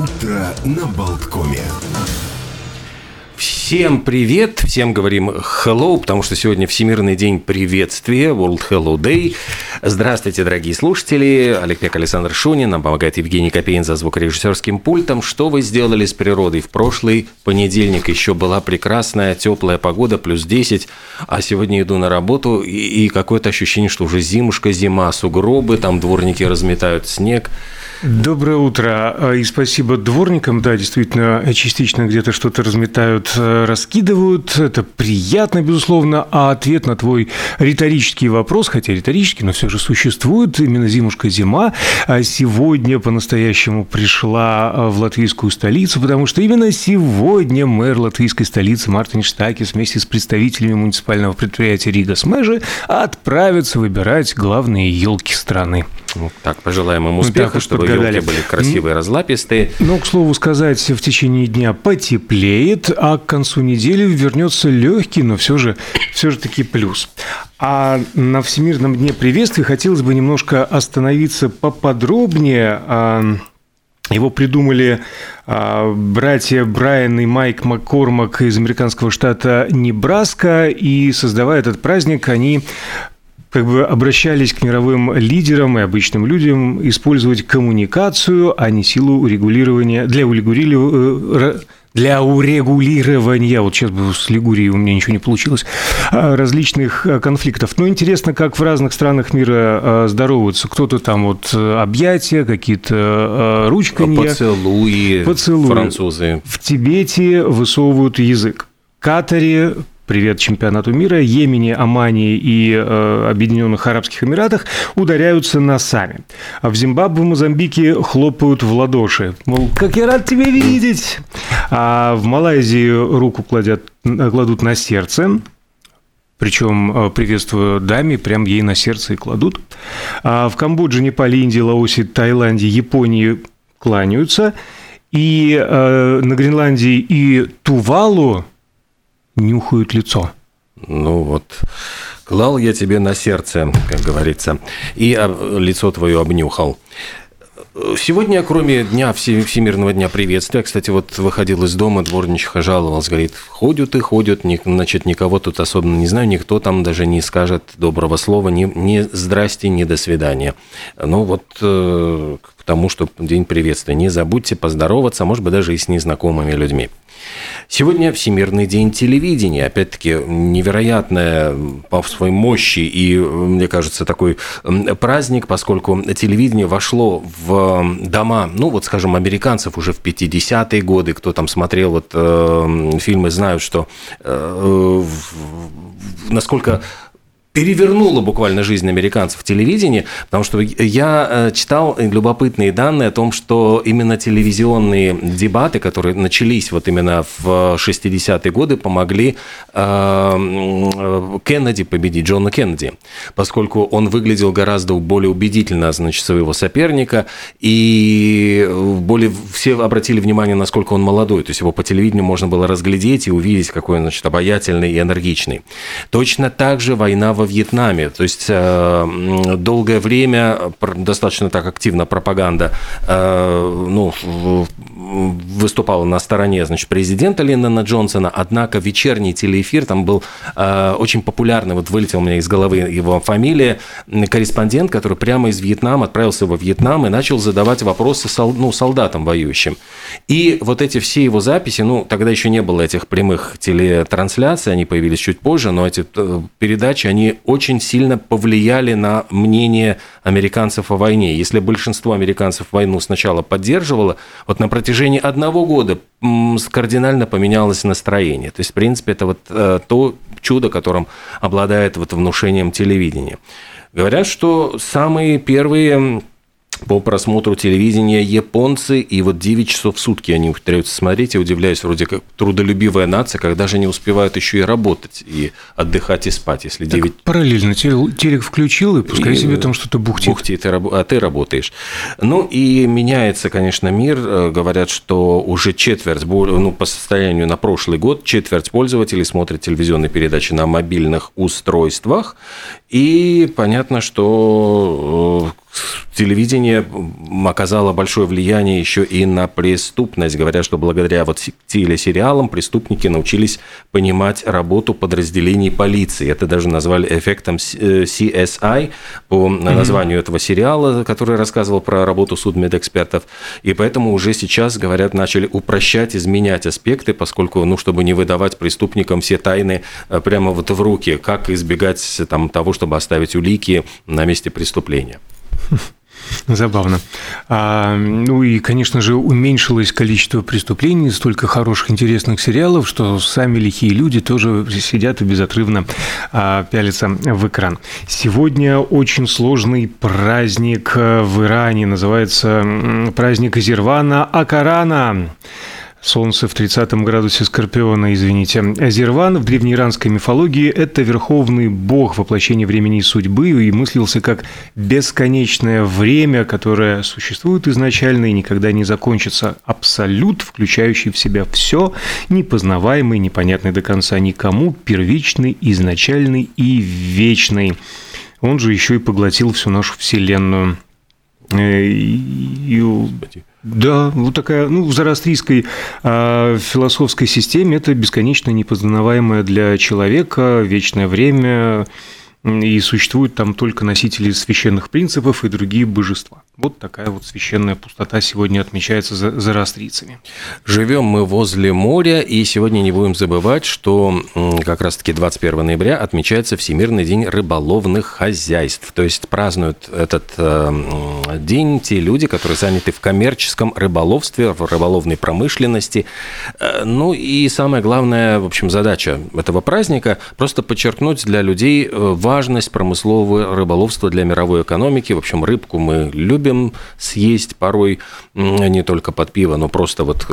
Утро на Болткоме. Всем привет, всем говорим hello, потому что сегодня Всемирный день приветствия, World Hello Day. Здравствуйте, дорогие слушатели. Олег Пек, Александр Шунин, нам помогает Евгений Копейн за звукорежиссерским пультом. Что вы сделали с природой? В прошлый понедельник еще была прекрасная теплая погода, плюс 10, а сегодня иду на работу, и, и какое-то ощущение, что уже зимушка, зима, сугробы, там дворники разметают снег. Доброе утро. А, и спасибо дворникам. Да, действительно, частично где-то что-то разметают, э, раскидывают. Это приятно, безусловно. А ответ на твой риторический вопрос, хотя риторический, но все же существует, именно зимушка-зима, а сегодня по-настоящему пришла а, в латвийскую столицу, потому что именно сегодня мэр латвийской столицы Мартин Штакис вместе с представителями муниципального предприятия Рига Смежи отправятся выбирать главные елки страны. Ну, так, пожелаем им успеха, вот чтобы подгадали. елки были красивые, разлапистые. Ну, к слову сказать, в течение дня потеплеет, а к концу недели вернется легкий, но все же, все же таки плюс. А на Всемирном дне приветствия хотелось бы немножко остановиться поподробнее. А, его придумали а, братья Брайан и Майк Маккормак из американского штата Небраска, и создавая этот праздник, они как бы обращались к мировым лидерам и обычным людям использовать коммуникацию, а не силу урегулирования для урегулирования э, для урегулирования, вот сейчас бы с Лигурией у меня ничего не получилось, а, различных а, конфликтов. Но интересно, как в разных странах мира а, здороваются. Кто-то там вот объятия, какие-то ручканья. Поцелуи, поцелуи. французы. В Тибете высовывают язык. Катаре привет чемпионату мира, Йемене, Омане и э, Объединенных Арабских Эмиратах ударяются носами. А в Зимбабве, Мозамбике хлопают в ладоши. Мол, как я рад тебя видеть! А в Малайзии руку кладят, кладут на сердце, причем э, приветствую даме, прям ей на сердце и кладут. А в Камбодже, Непале, Индии, Лаосе, Таиланде, Японии кланяются. И э, на Гренландии и Тувалу нюхают лицо. Ну вот, клал я тебе на сердце, как говорится, и лицо твое обнюхал. Сегодня, кроме Дня Всемирного Дня Приветствия, кстати, вот выходил из дома, дворничиха жаловалась, говорит, ходят и ходят, значит, никого тут особенно не знаю, никто там даже не скажет доброго слова, ни, ни здрасте, ни до свидания. Ну вот э, к тому, что День Приветствия. Не забудьте поздороваться, может быть, даже и с незнакомыми людьми. Сегодня Всемирный день телевидения. Опять-таки, невероятная по своей мощи и, мне кажется, такой праздник, поскольку телевидение вошло в дома, ну, вот, скажем, американцев уже в 50-е годы. Кто там смотрел вот э, фильмы, знают, что э, насколько перевернуло буквально жизнь американцев в телевидении, потому что я э, читал любопытные данные о том, что именно телевизионные дебаты, которые начались вот именно в 60-е годы, помогли э, Кеннеди победить, Джона Кеннеди, поскольку он выглядел гораздо более убедительно, значит, своего соперника, и более все обратили внимание, насколько он молодой, то есть его по телевидению можно было разглядеть и увидеть, какой он, значит, обаятельный и энергичный. Точно так же война в во Вьетнаме. То есть э, долгое время достаточно так активно пропаганда э, ну, выступала на стороне значит, президента Линдона Джонсона, однако вечерний телеэфир там был э, очень популярный, вот вылетел у меня из головы его фамилия, корреспондент, который прямо из Вьетнама отправился во Вьетнам и начал задавать вопросы сол, ну, солдатам воюющим. И вот эти все его записи, ну, тогда еще не было этих прямых телетрансляций, они появились чуть позже, но эти передачи, они очень сильно повлияли на мнение американцев о войне. Если большинство американцев войну сначала поддерживало, вот на протяжении одного года кардинально поменялось настроение. То есть, в принципе, это вот э, то чудо, которым обладает вот внушением телевидения. Говорят, что самые первые по просмотру телевидения японцы, и вот 9 часов в сутки они ухитряются смотреть. Я удивляюсь, вроде как трудолюбивая нация, когда же не успевают еще и работать, и отдыхать, и спать, если 9... Так параллельно телек включил, и пускай и себе там что-то бухтит. Бухтит, а ты работаешь. Ну, и меняется, конечно, мир. Э, говорят, что уже четверть, ну, по состоянию на прошлый год, четверть пользователей смотрят телевизионные передачи на мобильных устройствах, и понятно, что телевидение оказало большое влияние еще и на преступность. Говорят, что благодаря вот телесериалам преступники научились понимать работу подразделений полиции. Это даже назвали эффектом CSI э, по названию mm-hmm. этого сериала, который рассказывал про работу судмедэкспертов. И поэтому уже сейчас, говорят, начали упрощать, изменять аспекты, поскольку, ну, чтобы не выдавать преступникам все тайны э, прямо вот в руки, как избегать там, того, чтобы оставить улики на месте преступления. Забавно. А, ну и, конечно же, уменьшилось количество преступлений, столько хороших, интересных сериалов, что сами лихие люди тоже сидят и безотрывно а, пялятся в экран. Сегодня очень сложный праздник в Иране, называется праздник Зирвана Акарана. Солнце в 30 градусе Скорпиона, извините. Азерван в древнеиранской мифологии – это верховный бог воплощения времени и судьбы и мыслился как бесконечное время, которое существует изначально и никогда не закончится. Абсолют, включающий в себя все, непознаваемый, непонятный до конца никому, первичный, изначальный и вечный. Он же еще и поглотил всю нашу Вселенную. Э, и да, вот такая, ну, в зороастрийской э, философской системе это бесконечно непознаваемое для человека вечное время, и существуют там только носители священных принципов и другие божества. Вот такая вот священная пустота сегодня отмечается за зороастрийцами. Живем мы возле моря, и сегодня не будем забывать, что как раз-таки 21 ноября отмечается Всемирный день рыболовных хозяйств. То есть празднуют этот э, день те люди, которые заняты в коммерческом рыболовстве, в рыболовной промышленности. Э, ну и самая главная, в общем, задача этого праздника – просто подчеркнуть для людей важность э, важность промыслового рыболовства для мировой экономики. В общем, рыбку мы любим съесть порой не только под пиво, но просто вот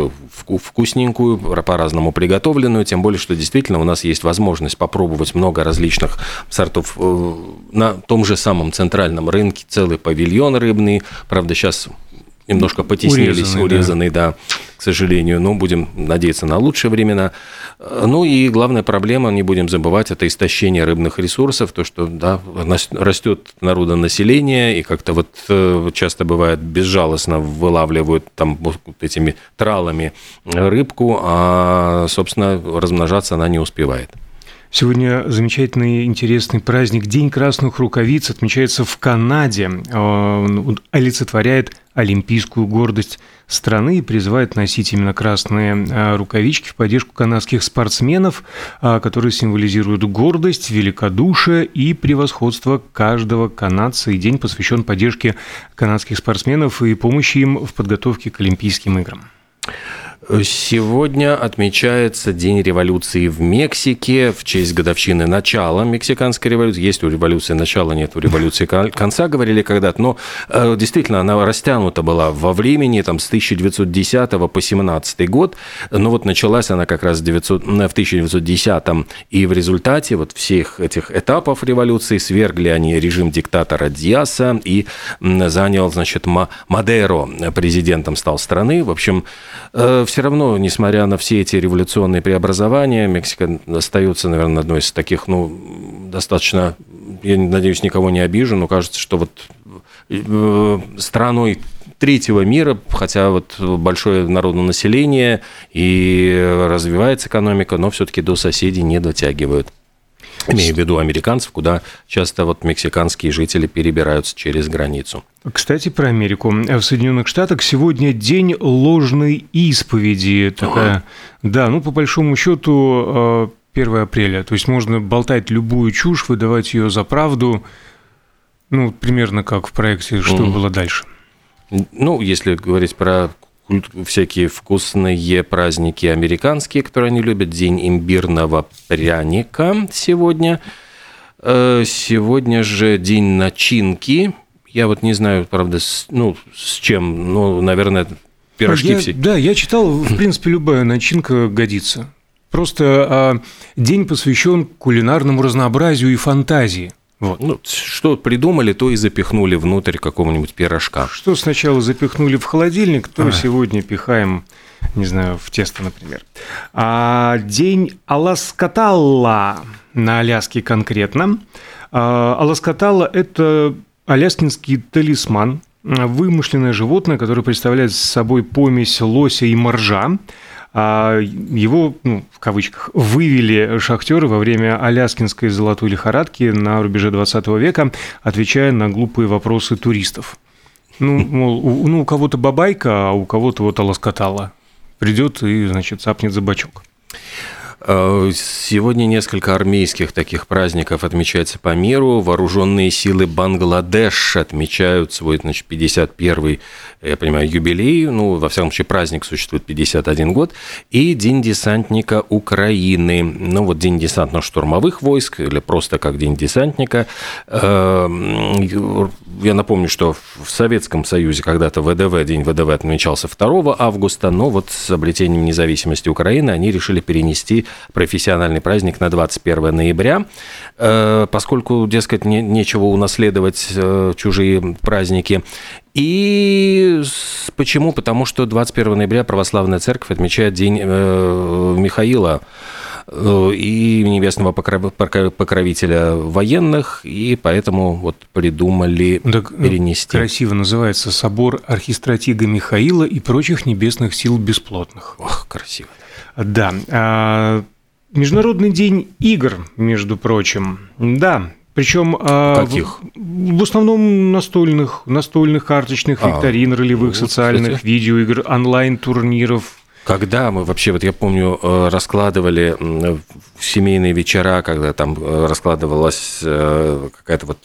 вкусненькую, по-разному приготовленную. Тем более, что действительно у нас есть возможность попробовать много различных сортов э, на том же самом центральном рынке. Целый павильон рыбный. Правда, сейчас немножко потеснились, урезанный, урезанный да. да, к сожалению. Но будем надеяться на лучшие времена. Ну и главная проблема, не будем забывать, это истощение рыбных ресурсов, то, что да, растет народонаселение, и как-то вот э, часто бывает безжалостно вылавливают там вот этими тралами рыбку, а, собственно, размножаться она не успевает. Сегодня замечательный, интересный праздник День красных рукавиц отмечается в Канаде. Он олицетворяет олимпийскую гордость страны и призывает носить именно красные а, рукавички в поддержку канадских спортсменов, а, которые символизируют гордость, великодушие и превосходство каждого канадца. И день посвящен поддержке канадских спортсменов и помощи им в подготовке к Олимпийским играм. Сегодня отмечается День революции в Мексике в честь годовщины начала мексиканской революции. Есть у революции начала, нет у революции конца, говорили когда-то. Но э, действительно, она растянута была во времени, там, с 1910 по 17 год. Но вот началась она как раз в 1910 и в результате вот всех этих этапов революции свергли они режим диктатора Диаса и занял, значит, Мадеро президентом стал страны. В общем, э, все равно, несмотря на все эти революционные преобразования, Мексика остается, наверное, одной из таких, ну, достаточно, я надеюсь, никого не обижу, но кажется, что вот э, страной третьего мира, хотя вот большое народное население и развивается экономика, но все-таки до соседей не дотягивают. Имею в виду американцев, куда часто вот мексиканские жители перебираются через границу. Кстати, про Америку. В Соединенных Штатах сегодня день ложной исповеди. Такая, да, ну, по большому счету, 1 э, апреля. То есть можно болтать любую чушь, выдавать ее за правду. Ну, примерно как в проекте «Что mm. было дальше». Ну, если говорить про всякие вкусные праздники американские, которые они любят. День имбирного пряника сегодня. Э, сегодня же день начинки. Я вот не знаю, правда, с, ну, с чем, ну, наверное, пирожки я, все. Да, я читал, в принципе, любая начинка годится. Просто а, день посвящен кулинарному разнообразию и фантазии. Вот. Ну, что придумали, то и запихнули внутрь какого-нибудь пирожка. Что сначала запихнули в холодильник, то а. сегодня пихаем, не знаю, в тесто, например. А день Аласкаталла на Аляске конкретно. А, Аласкаталла – это аляскинский талисман, вымышленное животное, которое представляет собой помесь лося и моржа. А его, ну, в кавычках, вывели шахтеры во время аляскинской золотой лихорадки на рубеже 20 века, отвечая на глупые вопросы туристов. Ну, мол, у, ну, у кого-то бабайка, а у кого-то вот аласкатала. Придет и, значит, цапнет за бачок. Э, сегодня несколько армейских таких праздников отмечается по миру. Вооруженные силы Бангладеш отмечают свой значит, 51-й, я понимаю, юбилей. Ну, во всяком случае, праздник существует 51 год. И День десантника Украины. Ну, вот День десантно-штурмовых войск, или просто как День десантника. Э, я напомню, что в Советском Союзе когда-то ВДВ, День ВДВ отмечался 2 августа, но вот с обретением независимости Украины они решили перенести профессиональный праздник на 21 ноября, э, поскольку, дескать, не, нечего унаследовать э, чужие праздники. И почему? Потому что 21 ноября православная церковь отмечает День э, Михаила, и небесного покровителя военных, и поэтому вот придумали так, ну, перенести. Красиво называется собор архистратига Михаила и прочих небесных сил бесплотных. Ох, красиво. Да. А, Международный день игр, между прочим. Да, причем а, каких? В, в основном настольных, настольных, карточных, а, викторин, ролевых, вот, социальных, кстати. видеоигр, онлайн-турниров. Когда мы вообще, вот я помню, э, раскладывали семейные вечера, когда там э, раскладывалась э, какая-то вот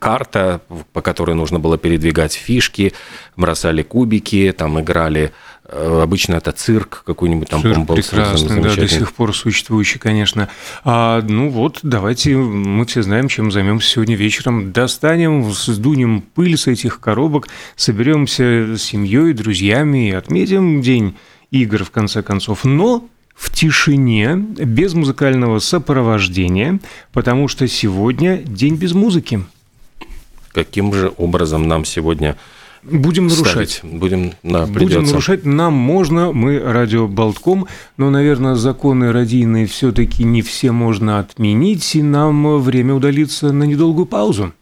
карта, по которой нужно было передвигать фишки, бросали кубики, там играли обычно это цирк какой-нибудь там. Цирк прекрасный, да, до сих пор существующий, конечно. А, ну вот, давайте, мы все знаем, чем займемся сегодня вечером. Достанем, сдунем пыль с этих коробок, соберемся с семьей, друзьями и отметим день игр, в конце концов. Но в тишине, без музыкального сопровождения, потому что сегодня день без музыки. Каким же образом нам сегодня Будем нарушать. Ставить. Будем, да, Будем нарушать. Нам можно, мы радио Болтком, но, наверное, законы радийные все-таки не все можно отменить, и нам время удалиться на недолгую паузу.